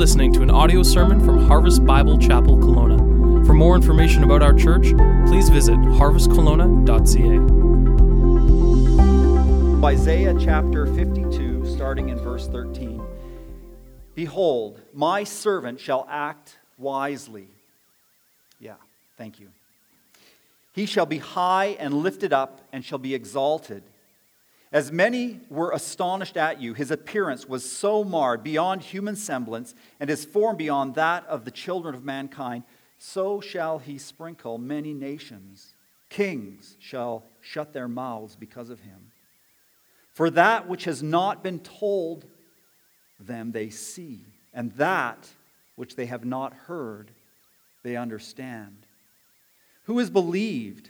listening to an audio sermon from Harvest Bible Chapel Kelowna. For more information about our church, please visit harvestkelowna.ca. Isaiah chapter 52, starting in verse 13. Behold, my servant shall act wisely. Yeah, thank you. He shall be high and lifted up and shall be exalted. As many were astonished at you, his appearance was so marred beyond human semblance, and his form beyond that of the children of mankind, so shall he sprinkle many nations. Kings shall shut their mouths because of him. For that which has not been told them they see, and that which they have not heard they understand. Who has believed?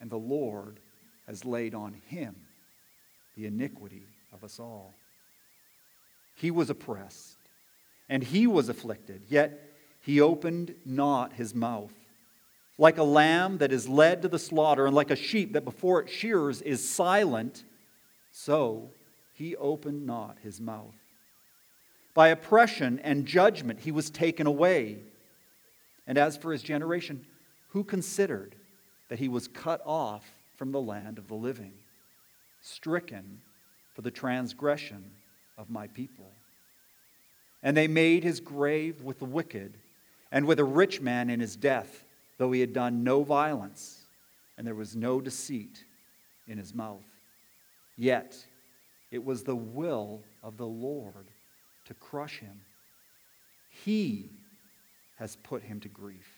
and the Lord has laid on him the iniquity of us all. He was oppressed, and he was afflicted, yet he opened not his mouth. Like a lamb that is led to the slaughter, and like a sheep that before its shearers is silent, so he opened not his mouth. By oppression and judgment he was taken away. And as for his generation, who considered that he was cut off from the land of the living, stricken for the transgression of my people. And they made his grave with the wicked and with a rich man in his death, though he had done no violence, and there was no deceit in his mouth. Yet it was the will of the Lord to crush him. He has put him to grief.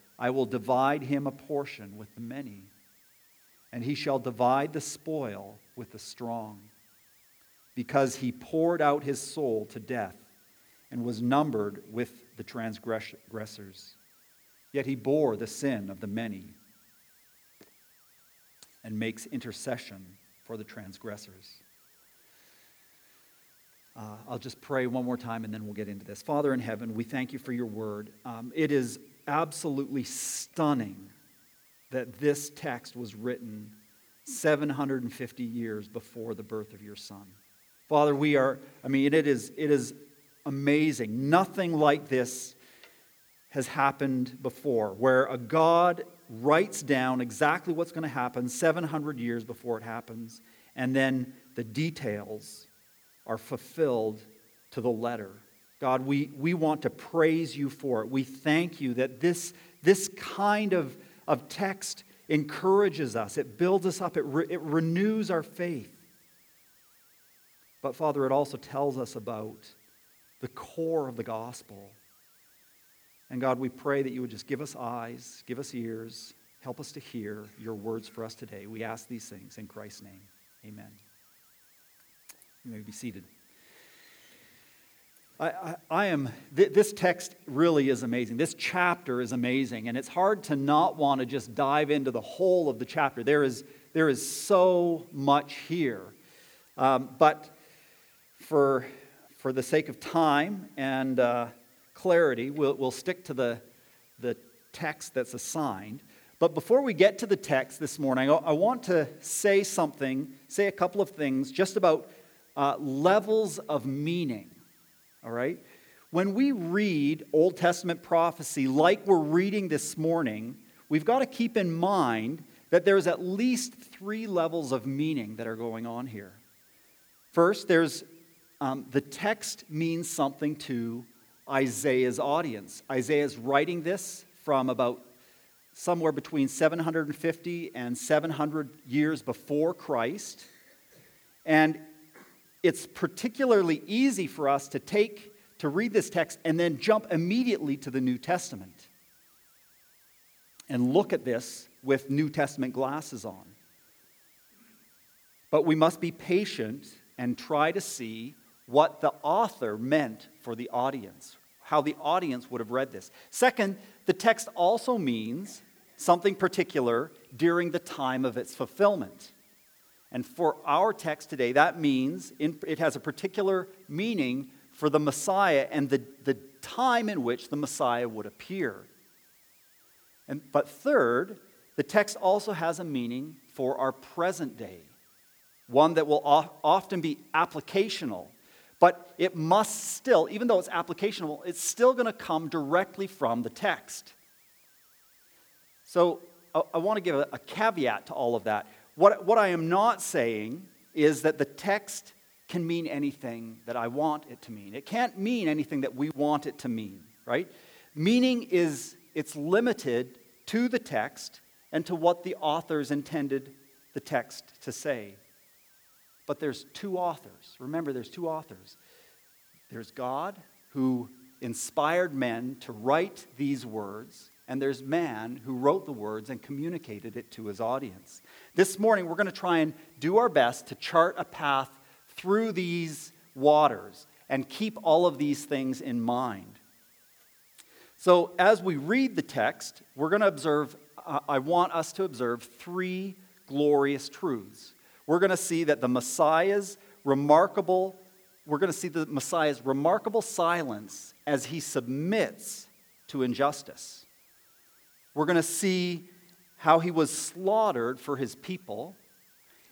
I will divide him a portion with the many and he shall divide the spoil with the strong, because he poured out his soul to death and was numbered with the transgressors. Yet he bore the sin of the many and makes intercession for the transgressors. Uh, I'll just pray one more time and then we'll get into this. Father in heaven, we thank you for your word. Um, it is absolutely stunning that this text was written 750 years before the birth of your son. Father, we are, I mean, it is, it is amazing. Nothing like this has happened before, where a God writes down exactly what's going to happen 700 years before it happens, and then the details are fulfilled to the letter. God, we, we want to praise you for it. We thank you that this, this kind of of text encourages us, it builds us up, it, re- it renews our faith. But, Father, it also tells us about the core of the gospel. And God, we pray that you would just give us eyes, give us ears, help us to hear your words for us today. We ask these things in Christ's name. Amen. You may be seated. I, I, I am, th- this text really is amazing. This chapter is amazing, and it's hard to not want to just dive into the whole of the chapter. There is, there is so much here. Um, but for, for the sake of time and uh, clarity, we'll, we'll stick to the, the text that's assigned. But before we get to the text this morning, I want to say something, say a couple of things just about uh, levels of meaning. All right? When we read Old Testament prophecy like we're reading this morning, we've got to keep in mind that there's at least three levels of meaning that are going on here. First, there's um, the text means something to Isaiah's audience. Isaiah's writing this from about somewhere between 750 and 700 years before Christ. And it's particularly easy for us to take, to read this text and then jump immediately to the New Testament and look at this with New Testament glasses on. But we must be patient and try to see what the author meant for the audience, how the audience would have read this. Second, the text also means something particular during the time of its fulfillment. And for our text today, that means in, it has a particular meaning for the Messiah and the, the time in which the Messiah would appear. And, but third, the text also has a meaning for our present day, one that will often be applicational, but it must still, even though it's applicational, it's still going to come directly from the text. So I, I want to give a, a caveat to all of that. What, what I am not saying is that the text can mean anything that I want it to mean. It can't mean anything that we want it to mean, right? Meaning is it's limited to the text and to what the authors intended the text to say. But there's two authors. Remember, there's two authors. There's God, who inspired men to write these words, and there's man who wrote the words and communicated it to his audience. This morning, we're going to try and do our best to chart a path through these waters and keep all of these things in mind. So, as we read the text, we're going to observe, uh, I want us to observe three glorious truths. We're going to see that the Messiah's remarkable, we're going to see the Messiah's remarkable silence as he submits to injustice. We're going to see how he was slaughtered for his people.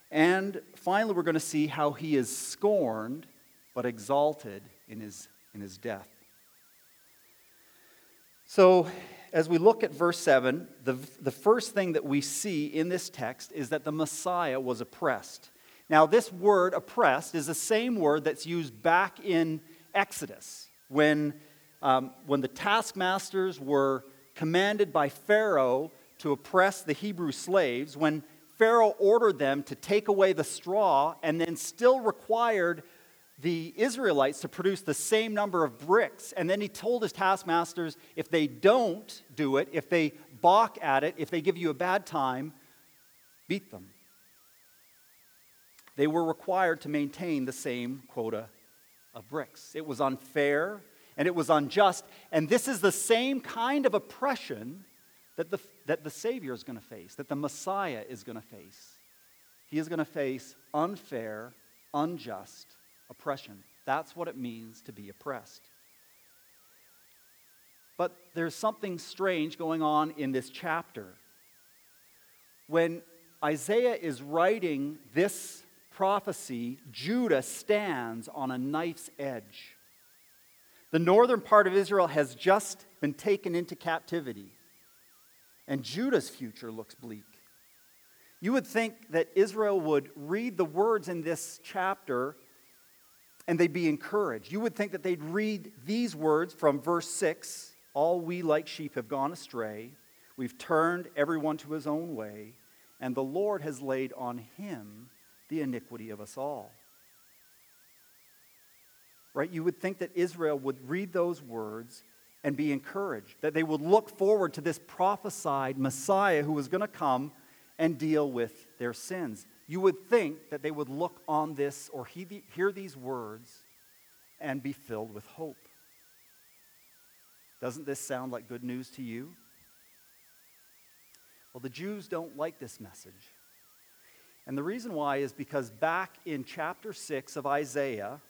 And finally, we're going to see how he is scorned but exalted in his, in his death. So, as we look at verse 7, the, the first thing that we see in this text is that the Messiah was oppressed. Now, this word oppressed is the same word that's used back in Exodus when, um, when the taskmasters were commanded by Pharaoh to oppress the Hebrew slaves, when Pharaoh ordered them to take away the straw and then still required the Israelites to produce the same number of bricks. And then he told his taskmasters if they don't do it, if they balk at it, if they give you a bad time, beat them. They were required to maintain the same quota of bricks. It was unfair, and it was unjust. And this is the same kind of oppression that the, that the Savior is going to face, that the Messiah is going to face. He is going to face unfair, unjust oppression. That's what it means to be oppressed. But there's something strange going on in this chapter. When Isaiah is writing this prophecy, Judah stands on a knife's edge. The northern part of Israel has just been taken into captivity, and Judah's future looks bleak. You would think that Israel would read the words in this chapter and they'd be encouraged. You would think that they'd read these words from verse 6 All we like sheep have gone astray, we've turned everyone to his own way, and the Lord has laid on him the iniquity of us all right? You would think that Israel would read those words and be encouraged, that they would look forward to this prophesied Messiah who was going to come and deal with their sins. You would think that they would look on this or hear these words and be filled with hope. Doesn't this sound like good news to you? Well, the Jews don't like this message. And the reason why is because back in chapter 6 of Isaiah,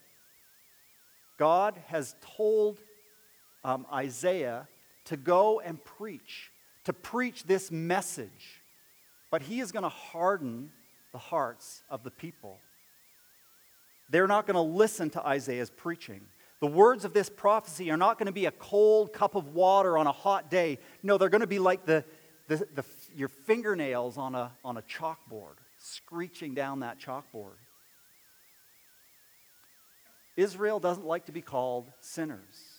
God has told um, Isaiah to go and preach, to preach this message. But he is going to harden the hearts of the people. They're not going to listen to Isaiah's preaching. The words of this prophecy are not going to be a cold cup of water on a hot day. No, they're going to be like the, the, the, your fingernails on a, on a chalkboard, screeching down that chalkboard. Israel doesn't like to be called sinners,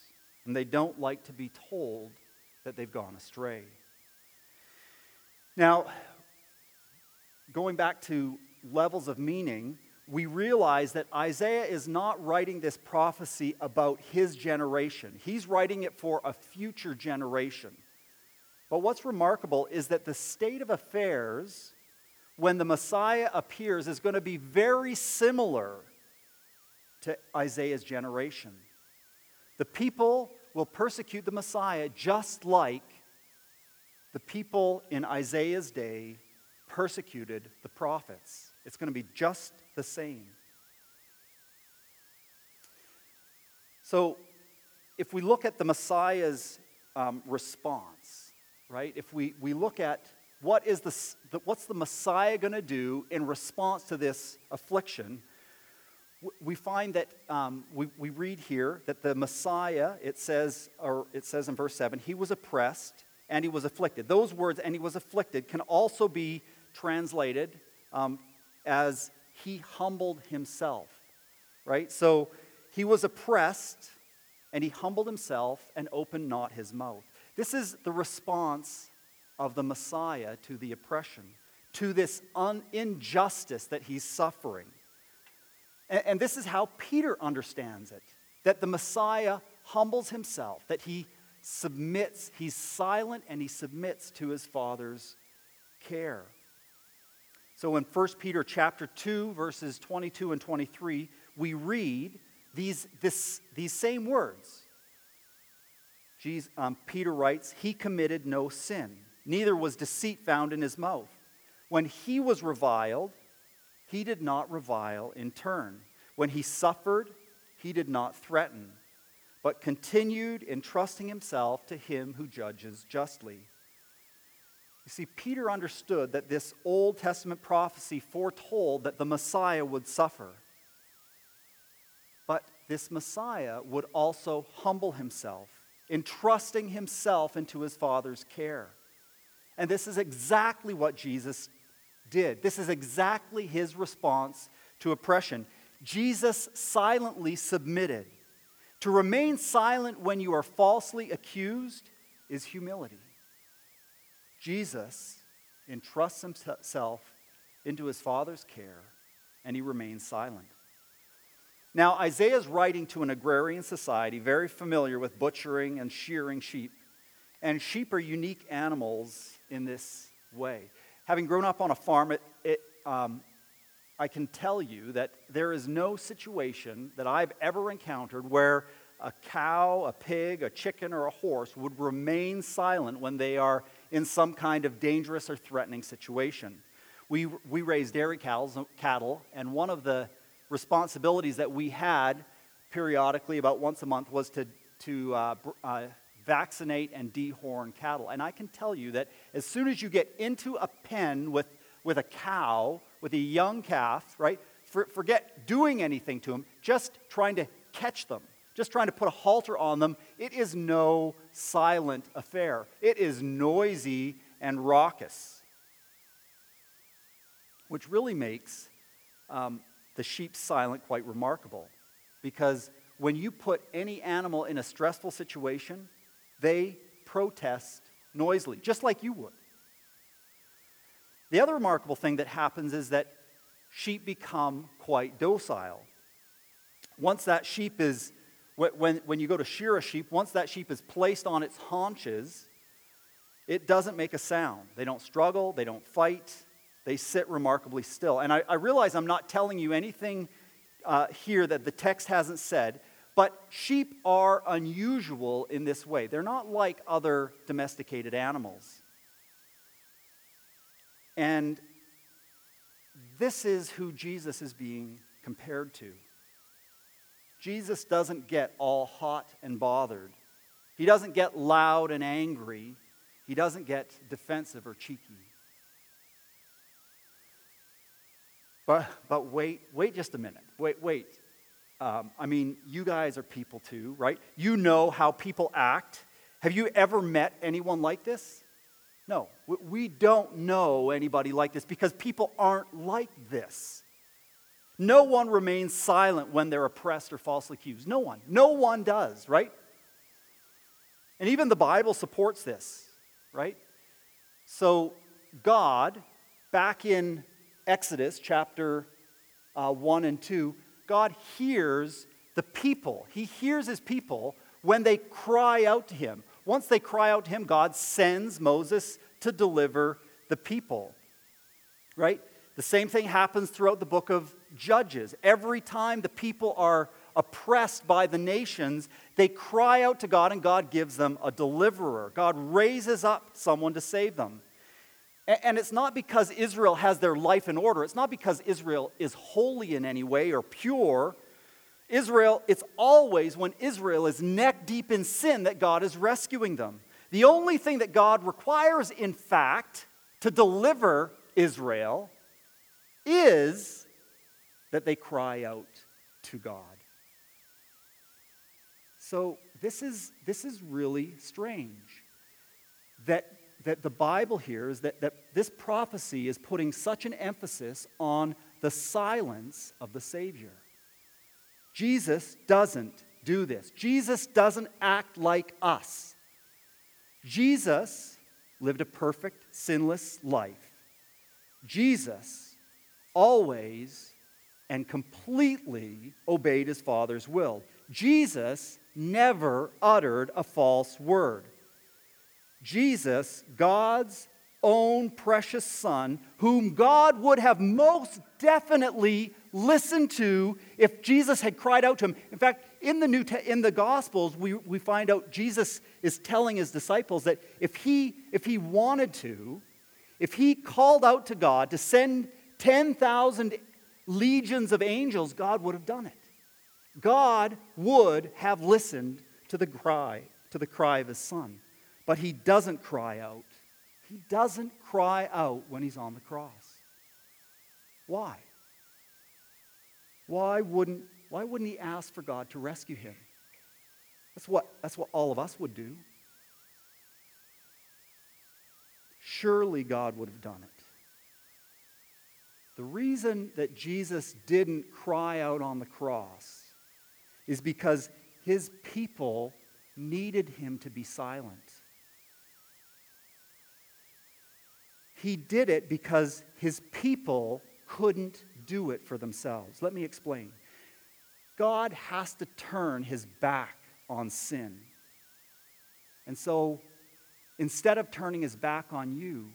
and they don't like to be told that they've gone astray. Now, going back to levels of meaning, we realize that Isaiah is not writing this prophecy about his generation. He's writing it for a future generation. But what's remarkable is that the state of affairs when the Messiah appears is going to be very similar to Isaiah's generation. The people will persecute the Messiah just like the people in Isaiah's day persecuted the prophets. It's going to be just the same. So, if we look at the Messiah's um, response, right, if we, we look at what is the, what's the Messiah going to do in response to this affliction, we find that um, we, we read here that the Messiah, it says, or it says in verse 7, he was oppressed and he was afflicted. Those words, and he was afflicted, can also be translated um, as he humbled himself, right? So he was oppressed and he humbled himself and opened not his mouth. This is the response of the Messiah to the oppression, to this un- injustice that he's suffering. And, and this is how Peter understands it that the Messiah humbles himself, that he submits, he's silent and he submits to his Father's care. So in 1 Peter chapter 2, verses 22 and 23, we read these, this, these same words. Jesus, um, Peter writes, He committed no sin, neither was deceit found in his mouth. When he was reviled, he did not revile in turn. When he suffered, he did not threaten, but continued entrusting himself to him who judges justly. You see, Peter understood that this Old Testament prophecy foretold that the Messiah would suffer. But this Messiah would also humble himself, entrusting himself into his Father's care. And this is exactly what Jesus did. This is exactly his response to oppression. Jesus silently submitted. To remain silent when you are falsely accused is humility. Jesus entrusts himself into his Father's care, and he remains silent. Now, Isaiah is writing to an agrarian society very familiar with butchering and shearing sheep. And sheep are unique animals in this way. Having grown up on a farm, it, it, um, I can tell you that there is no situation that I've ever encountered where a cow, a pig, a chicken, or a horse would remain silent when they are in some kind of dangerous or threatening situation. We, we raise dairy cows, cattle, and one of the responsibilities that we had periodically, about once a month, was to, to uh, uh, vaccinate and dehorn cattle. And I can tell you that as soon as you get into a pen with, with a cow, with a young calf, right, for, forget doing anything to them, just trying to catch them just trying to put a halter on them, it is no silent affair. It is noisy and raucous, which really makes um, the sheep silent quite remarkable. Because when you put any animal in a stressful situation, they protest noisily, just like you would. The other remarkable thing that happens is that sheep become quite docile. Once that sheep is when, when you go to shear a sheep, once that sheep is placed on its haunches, it doesn't make a sound. They don't struggle, they don't fight, they sit remarkably still. And I, I realize I'm not telling you anything uh, here that the text hasn't said, but sheep are unusual in this way. They're not like other domesticated animals. And this is who Jesus is being compared to. Jesus doesn't get all hot and bothered. He doesn't get loud and angry. He doesn't get defensive or cheeky. But, but wait, wait just a minute. Wait, wait. Um, I mean, you guys are people too, right? You know how people act. Have you ever met anyone like this? No, we don't know anybody like this because people aren't like this. No one remains silent when they're oppressed or falsely accused. No one. No one does, right? And even the Bible supports this, right? So, God, back in Exodus chapter uh, 1 and 2, God hears the people. He hears his people when they cry out to him. Once they cry out to him, God sends Moses to deliver the people. Right? The same thing happens throughout the book of Judges. Every time the people are oppressed by the nations, they cry out to God and God gives them a deliverer. God raises up someone to save them. And it's not because Israel has their life in order, it's not because Israel is holy in any way or pure. Israel, it's always when Israel is neck deep in sin that God is rescuing them. The only thing that God requires, in fact, to deliver Israel is that they cry out to God. So this is, this is really strange that that the Bible here is that, that this prophecy is putting such an emphasis on the silence of the Savior. Jesus doesn't do this. Jesus doesn't act like us. Jesus lived a perfect, sinless life. Jesus always and completely obeyed his Father's will. Jesus never uttered a false word. Jesus, God's own precious Son, whom God would have most definitely listened to if Jesus had cried out to him. In fact, in the, New in the Gospels, we, we find out Jesus is telling his disciples that if he, if he wanted to, if he called out to God to send 10,000 legions of angels, God would have done it. God would have listened to the cry, to the cry of his son. But he doesn't cry out. He doesn't cry out when he's on the cross. Why? Why wouldn't, why wouldn't he ask for God to rescue him? That's what, that's what all of us would do. Surely God would have done it. The reason that Jesus didn't cry out on the cross is because his people needed him to be silent. He did it because his people couldn't do it for themselves. Let me explain. God has to turn his back on sin. And so instead of turning his back on you,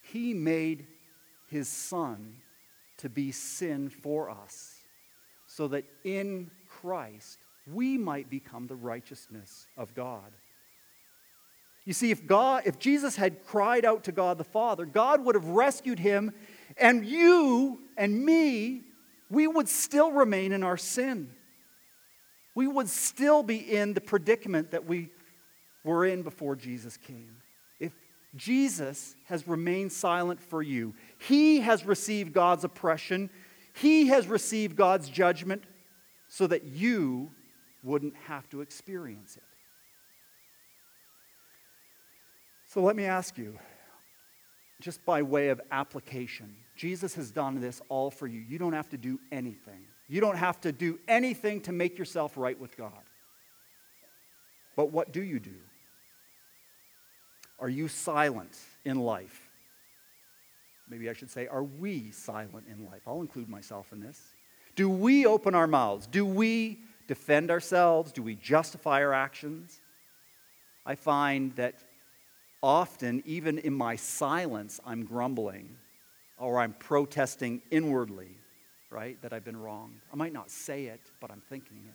he made his son to be sin for us so that in Christ we might become the righteousness of God. You see, if God, if Jesus had cried out to God the Father, God would have rescued him, and you and me, we would still remain in our sin. We would still be in the predicament that we were in before Jesus came. If Jesus has remained silent for you, he has received God's oppression, he has received God's judgment so that you wouldn't have to experience it. So let me ask you, just by way of application, Jesus has done this all for you. You don't have to do anything. You don't have to do anything to make yourself right with God. But what do you do? Are you silent in life? Maybe I should say, are we silent in life? I'll include myself in this. Do we open our mouths? Do we defend ourselves? Do we justify our actions? I find that Often, even in my silence, I'm grumbling or I'm protesting inwardly, right, that I've been wronged. I might not say it, but I'm thinking it.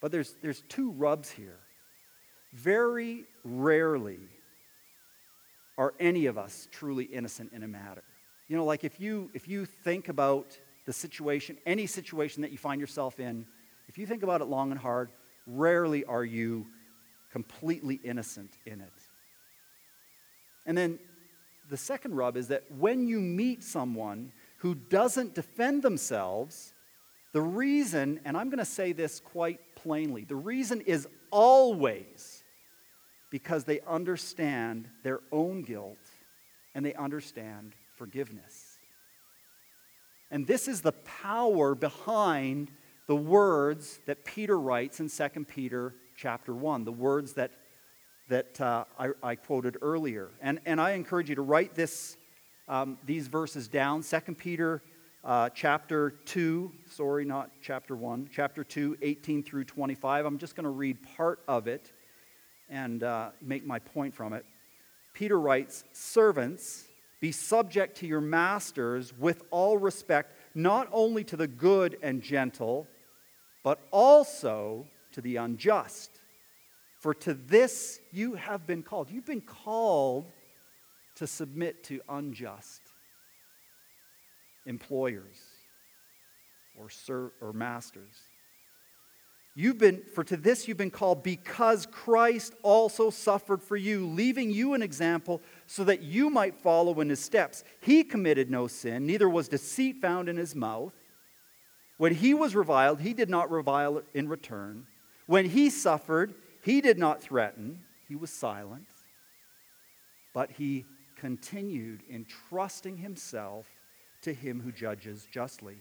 But there's, there's two rubs here. Very rarely are any of us truly innocent in a matter. You know, like if you, if you think about the situation, any situation that you find yourself in, if you think about it long and hard, rarely are you completely innocent in it. And then the second rub is that when you meet someone who doesn't defend themselves, the reason, and I'm going to say this quite plainly, the reason is always because they understand their own guilt and they understand forgiveness. And this is the power behind the words that Peter writes in 2 Peter chapter 1, the words that, that uh, I, I, quoted earlier. And, and I encourage you to write this, um, these verses down. 2 Peter uh, chapter 2, sorry, not chapter 1, chapter 2, 18 through 25. I'm just going to read part of it and uh, make my point from it. Peter writes, Servants, be subject to your masters with all respect, not only to the good and gentle, but also to the unjust. For to this you have been called. You've been called to submit to unjust employers or, ser- or masters. You've been, for to this you've been called because Christ also suffered for you, leaving you an example so that you might follow in his steps. He committed no sin, neither was deceit found in his mouth. When he was reviled, he did not revile in return. When he suffered, he did not threaten, he was silent. But he continued entrusting himself to him who judges justly.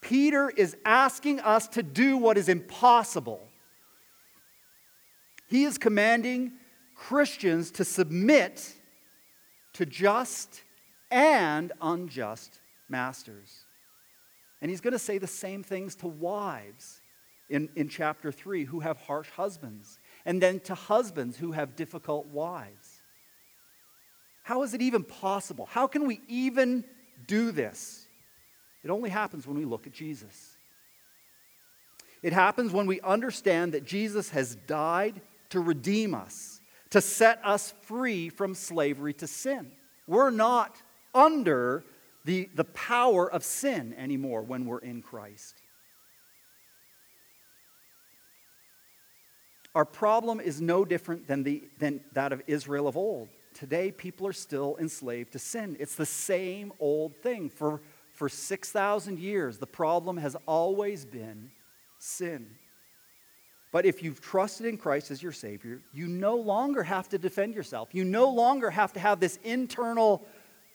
Peter is asking us to do what is impossible. He is commanding Christians to submit to just and unjust masters. And he's going to say the same things to wives in, in chapter 3 who have harsh husbands, and then to husbands who have difficult wives. How is it even possible? How can we even do this? It only happens when we look at Jesus. It happens when we understand that Jesus has died to redeem us, to set us free from slavery to sin. We're not under the, the power of sin anymore when we're in Christ. Our problem is no different than, the, than that of Israel of old. Today, people are still enslaved to sin. It's the same old thing. For for 6,000 years, the problem has always been sin. But if you've trusted in Christ as your Savior, you no longer have to defend yourself. You no longer have to have this internal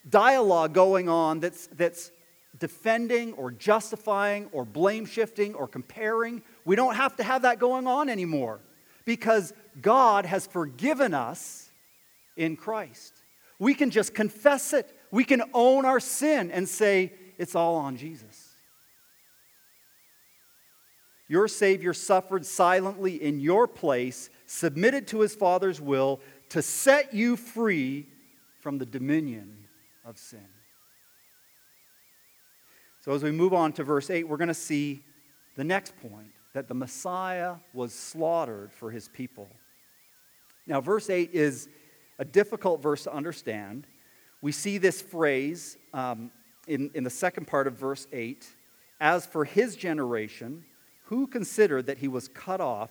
dialogue going on that's, that's defending or justifying or blame shifting or comparing. We don't have to have that going on anymore because God has forgiven us in Christ. We can just confess it. We can own our sin and say, it's all on Jesus. Your Savior suffered silently in your place, submitted to his Father's will to set you free from the dominion of sin. So, as we move on to verse 8, we're going to see the next point that the Messiah was slaughtered for his people. Now, verse 8 is a difficult verse to understand. We see this phrase um, in, in the second part of verse 8 As for his generation, who considered that he was cut off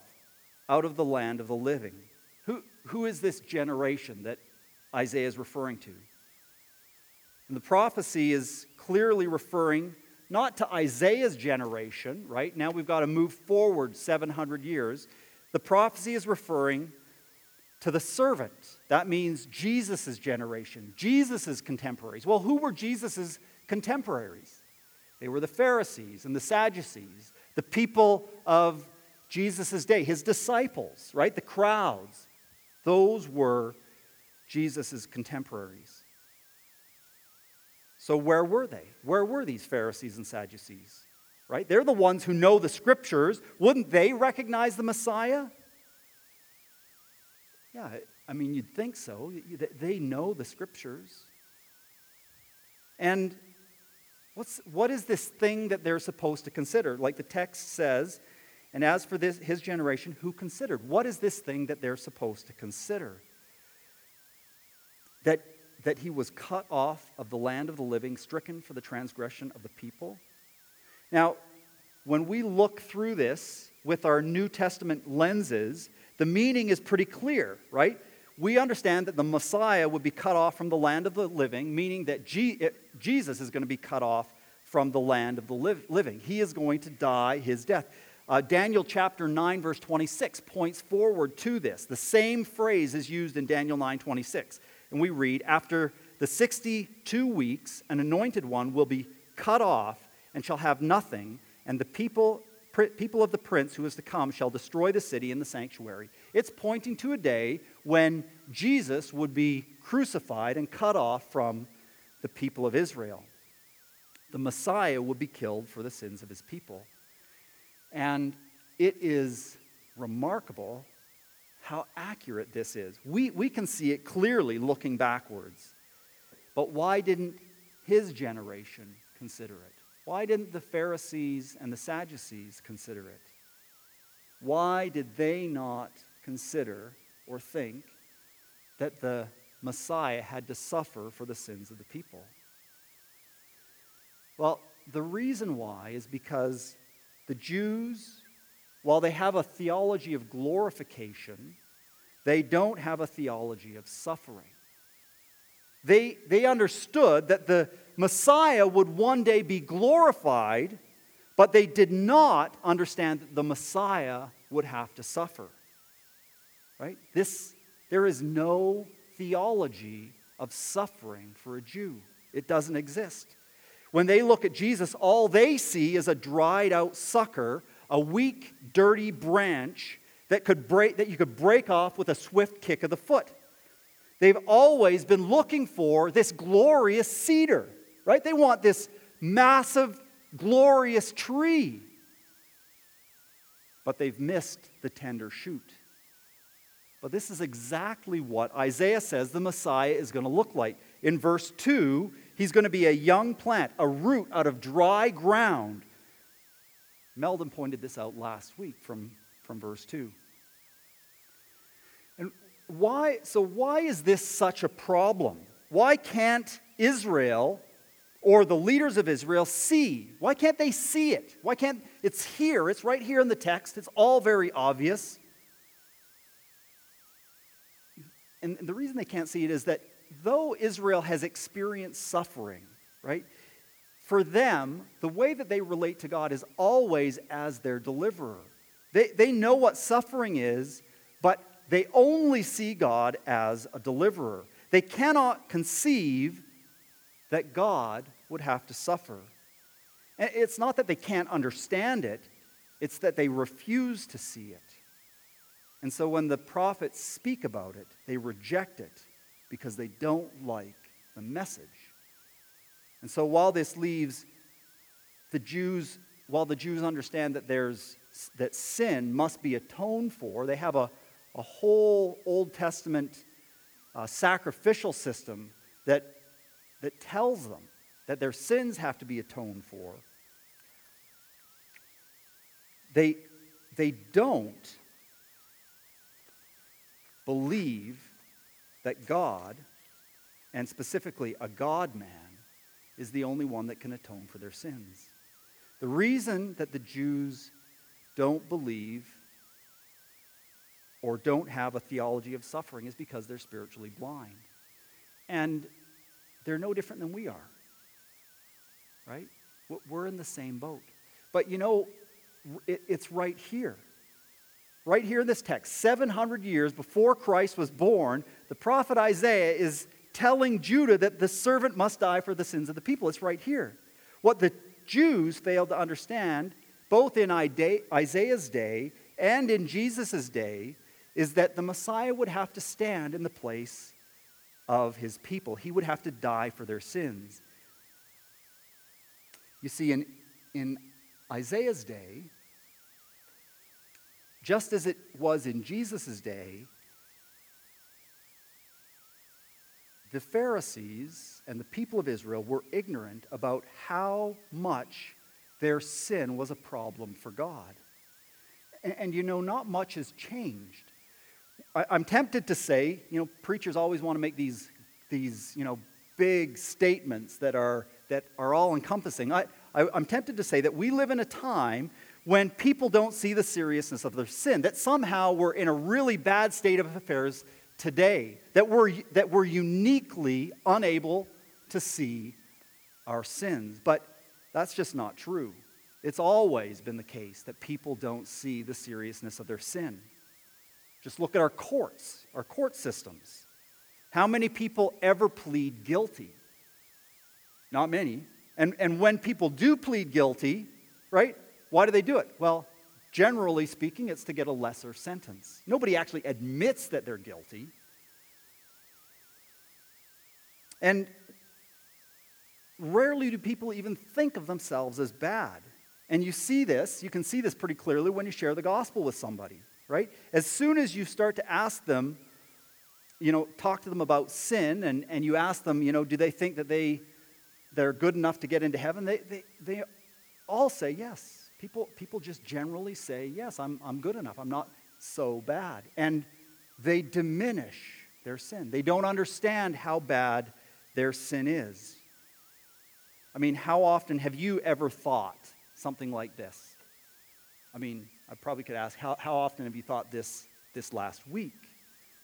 out of the land of the living? Who, who is this generation that Isaiah is referring to? And the prophecy is clearly referring not to Isaiah's generation, right? Now we've got to move forward 700 years. The prophecy is referring to the servant. That means Jesus' generation, Jesus' contemporaries. Well, who were Jesus' contemporaries. They were the Pharisees and the Sadducees, the people of Jesus' day, his disciples, right? The crowds. Those were Jesus' contemporaries. So, where were they? Where were these Pharisees and Sadducees? Right? They're the ones who know the scriptures. Wouldn't they recognize the Messiah? Yeah, I mean, you'd think so. They know the scriptures. And What's, what is this thing that they're supposed to consider? Like the text says, and as for this, his generation, who considered? What is this thing that they're supposed to consider? That, that he was cut off of the land of the living, stricken for the transgression of the people? Now, when we look through this, with our New Testament lenses, the meaning is pretty clear, right? We understand that the Messiah would be cut off from the land of the living, meaning that Jesus is going to be cut off from the land of the living. He is going to die his death. Uh, Daniel chapter 9, verse 26 points forward to this. The same phrase is used in Daniel 9, 26. And we read, After the 62 weeks, an anointed one will be cut off and shall have nothing, and the people, people of the prince who is to come shall destroy the city and the sanctuary. It's pointing to a day when Jesus would be crucified and cut off from the people of Israel. The Messiah would be killed for the sins of his people. And it is remarkable how accurate this is. We, we can see it clearly looking backwards. But why didn't his generation consider it? Why didn't the Pharisees and the Sadducees consider it? Why did they not consider or think that the Messiah had to suffer for the sins of the people? Well, the reason why is because the Jews, while they have a theology of glorification, they don't have a theology of suffering. They, they understood that the Messiah would one day be glorified, but they did not understand that the Messiah would have to suffer. Right? This, there is no theology of suffering for a Jew, it doesn't exist. When they look at Jesus, all they see is a dried out sucker, a weak, dirty branch that, could break, that you could break off with a swift kick of the foot. They've always been looking for this glorious cedar, right? They want this massive, glorious tree. But they've missed the tender shoot. But this is exactly what Isaiah says the Messiah is going to look like. In verse 2, He's going to be a young plant, a root out of dry ground. Meldon pointed this out last week from, from verse 2. Why, so why is this such a problem? Why can't Israel or the leaders of Israel see? Why can't they see it? Why can't it's here, it's right here in the text, it's all very obvious. And the reason they can't see it is that though Israel has experienced suffering, right? For them, the way that they relate to God is always as their deliverer. They, they know what suffering is, but they only see God as a deliverer. They cannot conceive that God would have to suffer. And it's not that they can't understand it, it's that they refuse to see it. And so when the prophets speak about it, they reject it because they don't like the message. And so while this leaves the Jews, while the Jews understand that there's that sin must be atoned for, they have a, a whole Old Testament uh, sacrificial system that, that tells them that their sins have to be atoned for. They, they don't believe that God, and specifically a God man, is the only one that can atone for their sins. The reason that the Jews don't believe or don't have a theology of suffering is because they're spiritually blind. And they're no different than we are. Right? We're in the same boat. But you know, it's right here right here in this text, 700 years before Christ was born, the prophet Isaiah is telling Judah that the servant must die for the sins of the people. It's right here. What the Jews failed to understand, both in Isaiah's day and in Jesus' day, is that the Messiah would have to stand in the place of his people. He would have to die for their sins. You see, in, in Isaiah's day, just as it was in Jesus' day, the Pharisees and the people of Israel were ignorant about how much their sin was a problem for God. And, and you know, not much has changed. I, I'm tempted to say, you know, preachers always want to make these, these you know, big statements that are, that are all encompassing. I, I, I'm tempted to say that we live in a time when people don't see the seriousness of their sin, that somehow we're in a really bad state of affairs today, that we're, that we're uniquely unable to see our sins. But that's just not true. It's always been the case that people don't see the seriousness of their sin. Just look at our courts, our court systems. How many people ever plead guilty? Not many. And, and when people do plead guilty, right, why do they do it? Well, generally speaking, it's to get a lesser sentence. Nobody actually admits that they're guilty. And rarely do people even think of themselves as bad. And you see this, you can see this pretty clearly when you share the gospel with somebody, right? As soon as you start to ask them, you know, talk to them about sin and, and you ask them, you know, do they think that they, they're good enough to get into heaven? They, they, they all say yes. People, people just generally say, yes, I'm, I'm good enough. I'm not so bad. And they diminish their sin. They don't understand how bad their sin is. I mean, how often have you ever thought something like this? I mean, I probably could ask, how, how often have you thought this this last week?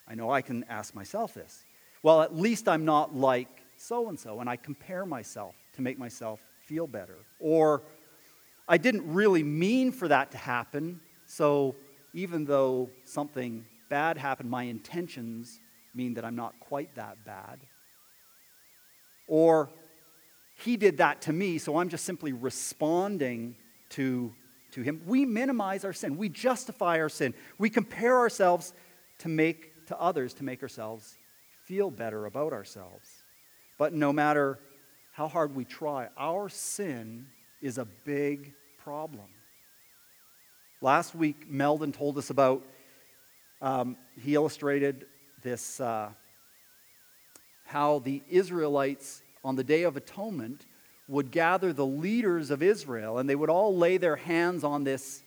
I know I can ask myself this. Well, at least I'm not like so and so, and I compare myself to make myself feel better. Or I didn't really mean for that to happen, so even though something bad happened, my intentions mean that I'm not quite that bad. Or he did that to me, so I'm just simply responding to, to him. We minimize our sin. We justify our sin. We compare ourselves to make to others to make ourselves feel better about ourselves. But no matter how hard we try, our sin is a big problem. Last week, Meldon told us about, um, he illustrated this, uh, how the Israelites on the Day of Atonement would gather the leaders of Israel and they would all lay their hands on this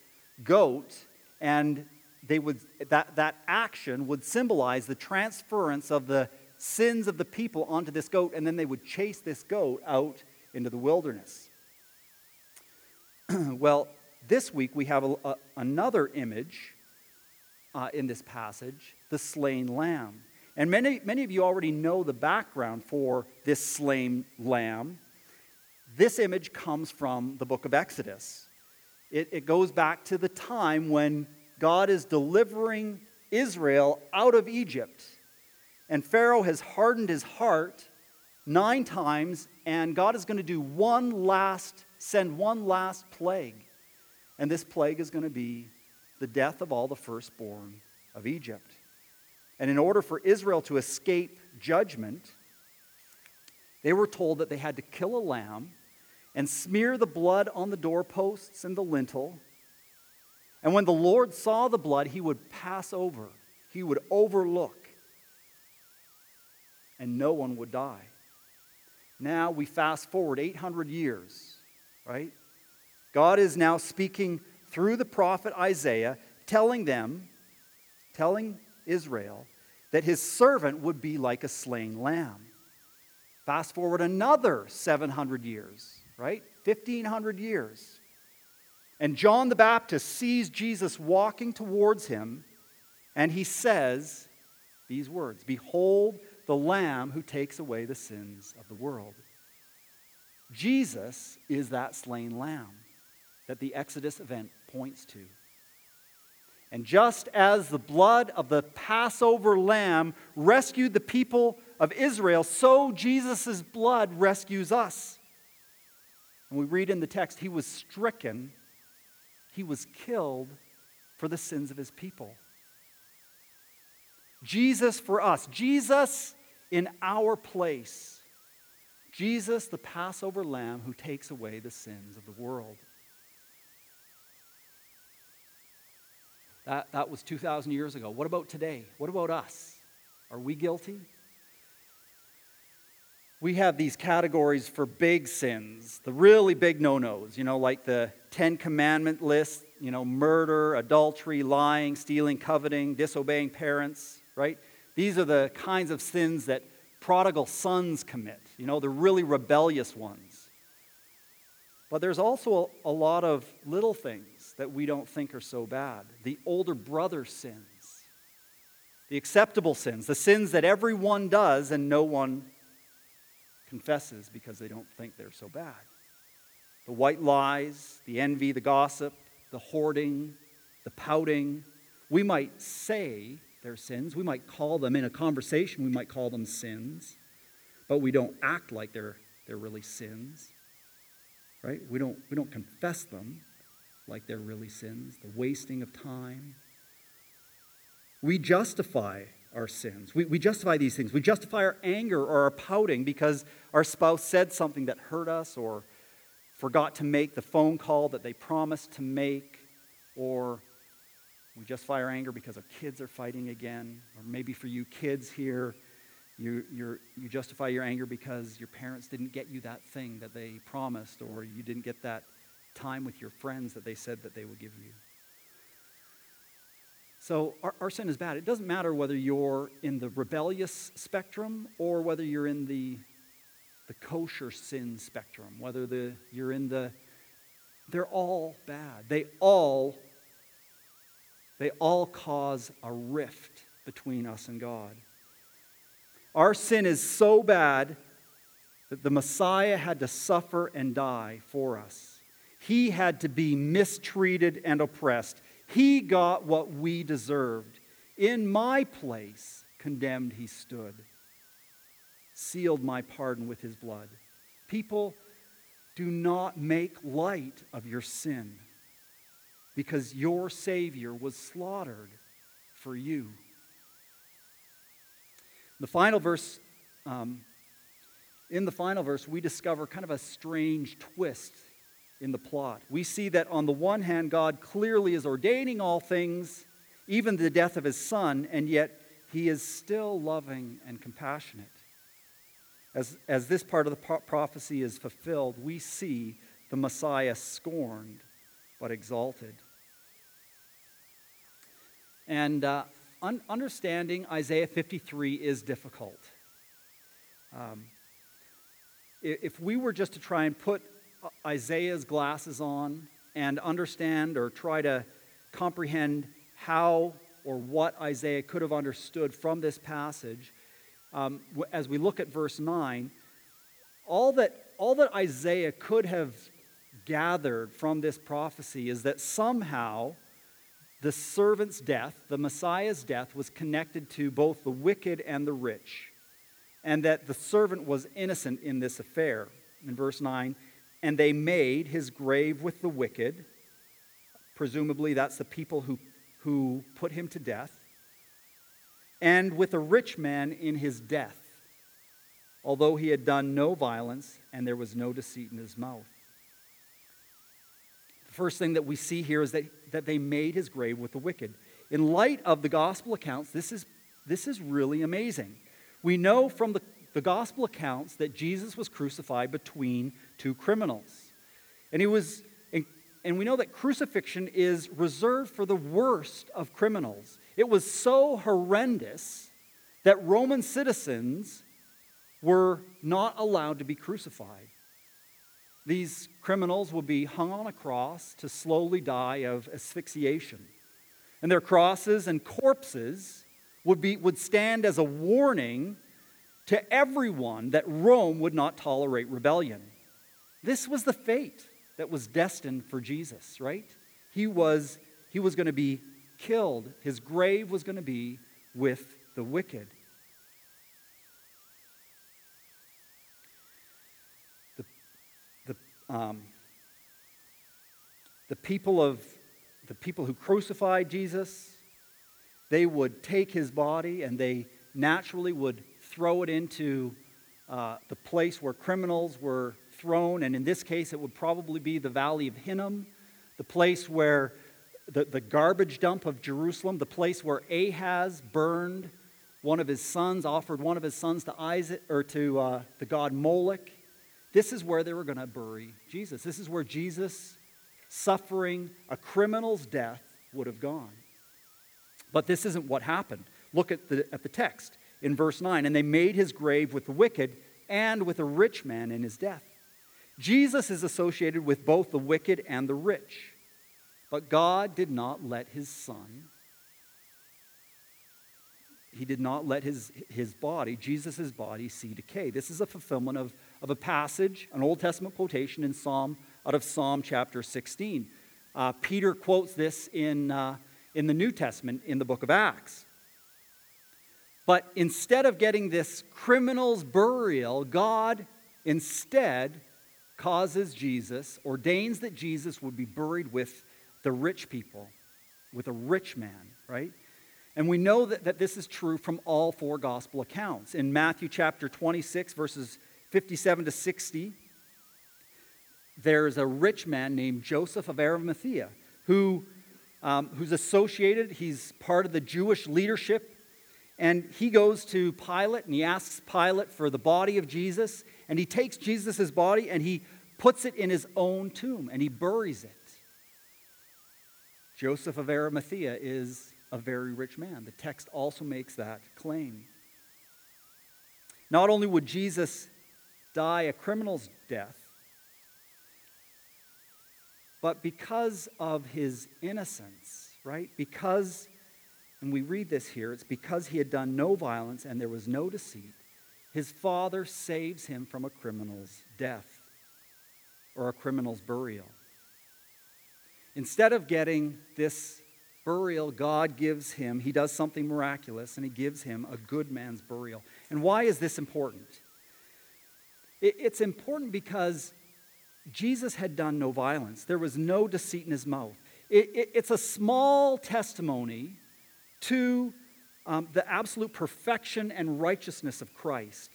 goat and they would that, that action would symbolize the transference of the sins of the people onto this goat and then they would chase this goat out into the wilderness well this week we have a, a, another image uh, in this passage the slain lamb and many, many of you already know the background for this slain lamb. This image comes from the book of Exodus. It, it goes back to the time when God is delivering Israel out of Egypt. And Pharaoh has hardened his heart nine times, and God is going to do one last, send one last plague. And this plague is going to be the death of all the firstborn of Egypt. And in order for Israel to escape judgment, they were told that they had to kill a lamb and smear the blood on the doorposts and the lintel. And when the Lord saw the blood, he would pass over, he would overlook, and no one would die. Now we fast forward 800 years, right? God is now speaking through the prophet Isaiah, telling them, telling Israel that his servant would be like a slain lamb. Fast forward another 700 years, right? 1500 years. And John the Baptist sees Jesus walking towards him, and he says these words Behold the Lamb who takes away the sins of the world. Jesus is that slain lamb that the Exodus event points to. And just as the blood of the Passover lamb rescued the people of Israel, so Jesus' blood rescues us. And we read in the text, he was stricken, he was killed for the sins of his people. Jesus for us, Jesus in our place, Jesus, the Passover lamb who takes away the sins of the world. That, that was 2,000 years ago. What about today? What about us? Are we guilty? We have these categories for big sins, the really big no nos, you know, like the Ten Commandment list, you know, murder, adultery, lying, stealing, coveting, disobeying parents, right? These are the kinds of sins that prodigal sons commit, you know, the really rebellious ones. But there's also a, lot of little things that we don't think are so bad. The older brother sins, the acceptable sins, the sins that everyone does and no one confesses because they don't think they're so bad. The white lies, the envy, the gossip, the hoarding, the pouting. We might say they're sins. We might call them in a conversation, we might call them sins, but we don't act like they're, they're really sins. Right? We don't, we don't confess them like they're really sins, the wasting of time. We justify our sins. We, we justify these things. We justify our anger or our pouting because our spouse said something that hurt us or forgot to make the phone call that they promised to make, or we justify our anger because our kids are fighting again, or maybe for you kids here, you, you justify your anger because your parents didn't get you that thing that they promised, or you didn't get that time with your friends that they said that they would give you. So our, our, sin is bad. It doesn't matter whether you're in the rebellious spectrum or whether you're in the, the kosher sin spectrum, whether the, you're in the, they're all bad. They all, they all cause a rift between us and God. Our sin is so bad that the Messiah had to suffer and die for us. He had to be mistreated and oppressed. He got what we deserved. In my place, condemned he stood, sealed my pardon with his blood. People, do not make light of your sin because your Savior was slaughtered for you. The final verse, um, in the final verse, we discover kind of a strange twist in the plot. We see that on the one hand, God clearly is ordaining all things, even the death of his son, and yet he is still loving and compassionate. As, as this part of the pro- prophecy is fulfilled, we see the Messiah scorned but exalted. And uh, un- understanding Isaiah 53 is difficult. Um, if we were just to try and put Isaiah's glasses on and understand or try to comprehend how or what Isaiah could have understood from this passage, um, as we look at verse 9, all that, all that Isaiah could have gathered from this prophecy is that somehow the servant's death, the Messiah's death, was connected to both the wicked and the rich, and that the servant was innocent in this affair. In verse 9, and they made his grave with the wicked. Presumably, that's the people who, who put him to death. And with a rich man in his death, although he had done no violence and there was no deceit in his mouth. The first thing that we see here is that, that they made his grave with the wicked. In light of the gospel accounts, this is, this is really amazing. We know from the the gospel accounts that Jesus was crucified between two criminals. And he was and we know that crucifixion is reserved for the worst of criminals. It was so horrendous that Roman citizens were not allowed to be crucified. These criminals would be hung on a cross to slowly die of asphyxiation. And their crosses and corpses would, be, would stand as a warning to everyone that Rome would not tolerate rebellion. This was the fate that was destined for Jesus, right? He was, he was going to be killed, his grave was going to be with the wicked. The, the, um, the people of the people who crucified Jesus, they would take his body and they naturally would throw it into uh, the place where criminals were thrown, and in this case, it would probably be the Valley of Hinnom, the place where the, the garbage dump of Jerusalem, the place where Ahaz burned one of his sons, offered one of his sons to Isaac or to uh, the god Moloch. This is where they were going to bury Jesus. This is where Jesus, suffering a criminal's death, would have gone. But this isn't what happened. Look at the, at the text in verse 9. And they made his grave with the wicked and with a rich man in his death. Jesus is associated with both the wicked and the rich. But God did not let his son, he did not let his, his body, Jesus' body, see decay. This is a fulfillment of, of a passage, an Old Testament quotation in Psalm, out of Psalm chapter 16. Uh, Peter quotes this in, uh, in the New Testament in the book of Acts. But instead of getting this criminal's burial, God instead causes Jesus, ordains that Jesus would be buried with the rich people, with a rich man, right? And we know that, that this is true from all four gospel accounts. In Matthew chapter 26, verses 57 to 60, there's a rich man named Joseph of Arimathea who, um, who's associated, he's part of the Jewish leadership. And he goes to Pilate and he asks Pilate for the body of Jesus. And he takes Jesus' body and he puts it in his own tomb and he buries it. Joseph of Arimathea is a very rich man. The text also makes that claim. Not only would Jesus die a criminal's death, but because of his innocence, right? Because, and we read this here, it's because he had done no violence and there was no deceit, his father saves him from a criminal's death or a criminal's burial. Instead of getting this burial God gives him, he does something miraculous and he gives him a good man's burial. And why is this important? It's important because Jesus had done no violence, there was no deceit in his mouth. It's a small testimony to um, the absolute perfection and righteousness of Christ.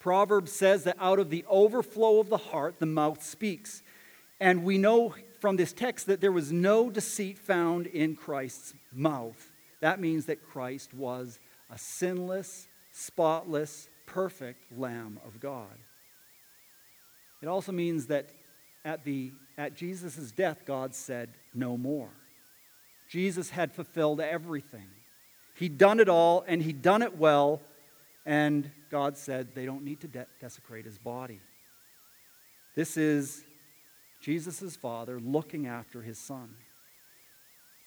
Proverbs says that out of the overflow of the heart, the mouth speaks. And we know from this text that there was no deceit found in Christ's mouth. That means that Christ was a sinless, spotless, perfect Lamb of God. It also means that at, the, at Jesus' death, God said, No more. Jesus had fulfilled everything. He'd done it all, and he'd done it well, and God said they don't need to de- desecrate his body. This is Jesus' Father looking after his Son.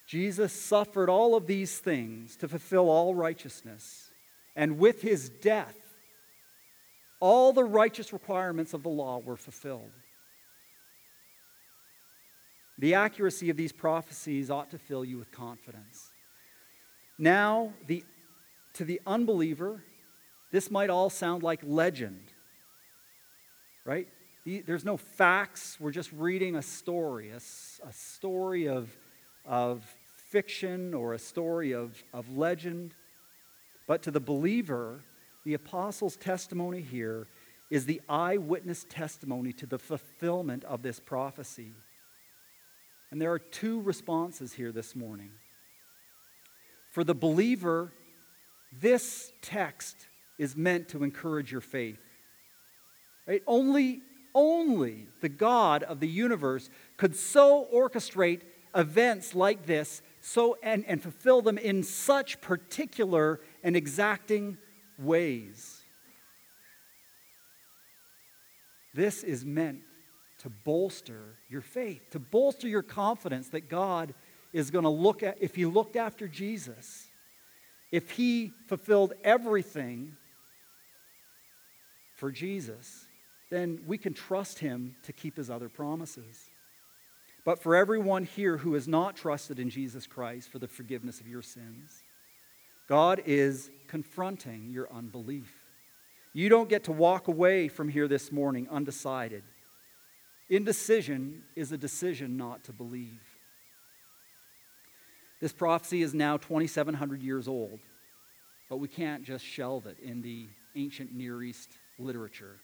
Jesus suffered all of these things to fulfill all righteousness. And with his death, all the righteous requirements of the law were fulfilled. The accuracy of these prophecies ought to fill you with confidence. Now, the, to the unbeliever, this might all sound like legend, right? There's no facts. We're just reading a story, a, a story of, of fiction or a story of, of legend. But to the believer, the apostles' testimony here is the eyewitness testimony to the fulfillment of this prophecy. And there are two responses here this morning. For the believer, this text is meant to encourage your faith. Right? Only only the God of the universe could so orchestrate events like this so and, and fulfill them in such particular and exacting ways. This is meant to bolster your faith, to bolster your confidence that God is going to look at, if He looked after Jesus, if He fulfilled everything for Jesus, then we can trust him to keep his other promises. But for everyone here who has not trusted in Jesus Christ for the forgiveness of your sins, God is confronting your unbelief. You don't get to walk away from here this morning undecided. Indecision is a decision not to believe. This prophecy is now 2,700 years old, but we can't just shelve it in the ancient Near East literature.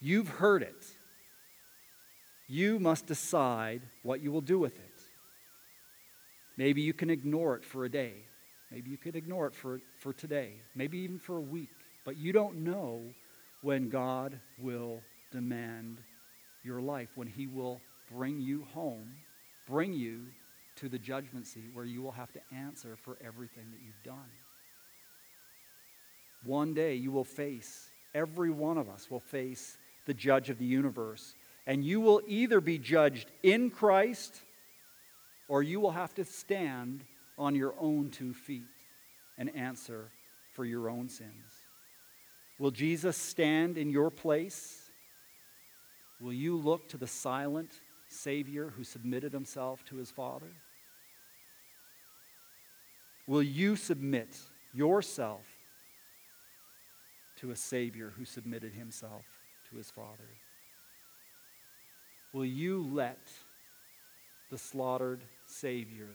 You've heard it. You must decide what you will do with it. Maybe you can ignore it for a day. Maybe you could ignore it for, for today. Maybe even for a week. But you don't know when God will demand your life, when He will bring you home, bring you to the judgment seat where you will have to answer for everything that you've done. One day you will face, every one of us will face the judge of the universe. And you will either be judged in Christ or you will have to stand on your own two feet and answer for your own sins. Will Jesus stand in your place? Will you look to the silent Savior who submitted himself to his Father? Will you submit yourself to a Savior who submitted himself to his Father? Will you let the slaughtered Savior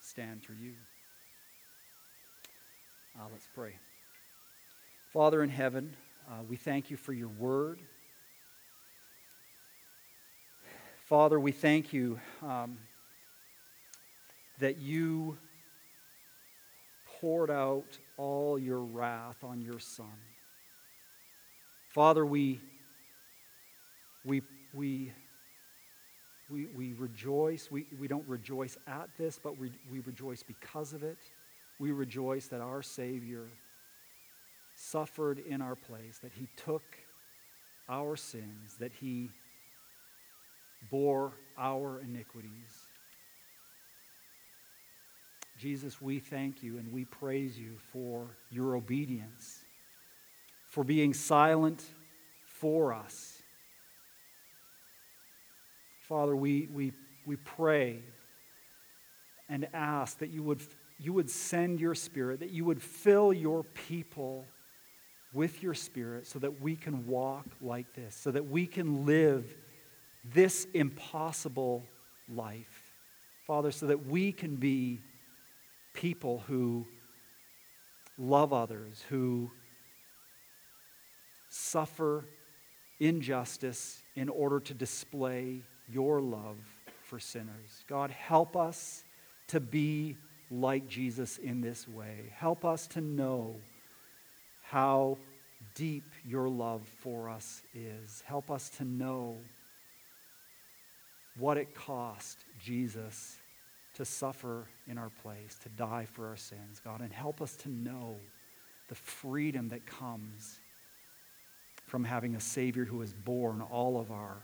stand for you? Uh, let's pray. Father in heaven, uh, we thank you for your word. Father, we thank you um, that you poured out all your wrath on your Son. Father, we, we, we, we, we rejoice. We, we don't rejoice at this, but we, we rejoice because of it. We rejoice that our Savior suffered in our place, that he took our sins, that he bore our iniquities. Jesus, we thank you and we praise you for your obedience, for being silent for us. Father, we, we, we pray and ask that you would, you would send your spirit, that you would fill your people with your spirit so that we can walk like this, so that we can live this impossible life. Father, so that we can be people who love others, who suffer injustice in order to display your love for sinners. God, help us to be like Jesus in this way. Help us to know how deep your love for us is. Help us to know what it cost Jesus to suffer in our place, to die for our sins, God, and help us to know the freedom that comes from having a Savior who has borne all of our,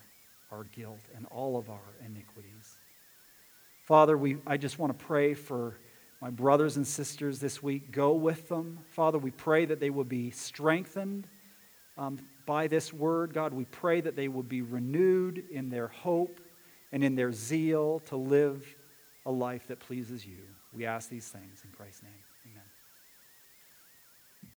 our guilt and all of our iniquities. Father, we, I just want to pray for my brothers and sisters this week. Go with them. Father, we pray that they will be strengthened um, by this word. God, we pray that they will be renewed in their hope and in their zeal to live a life that pleases you. We ask these things in Christ's name.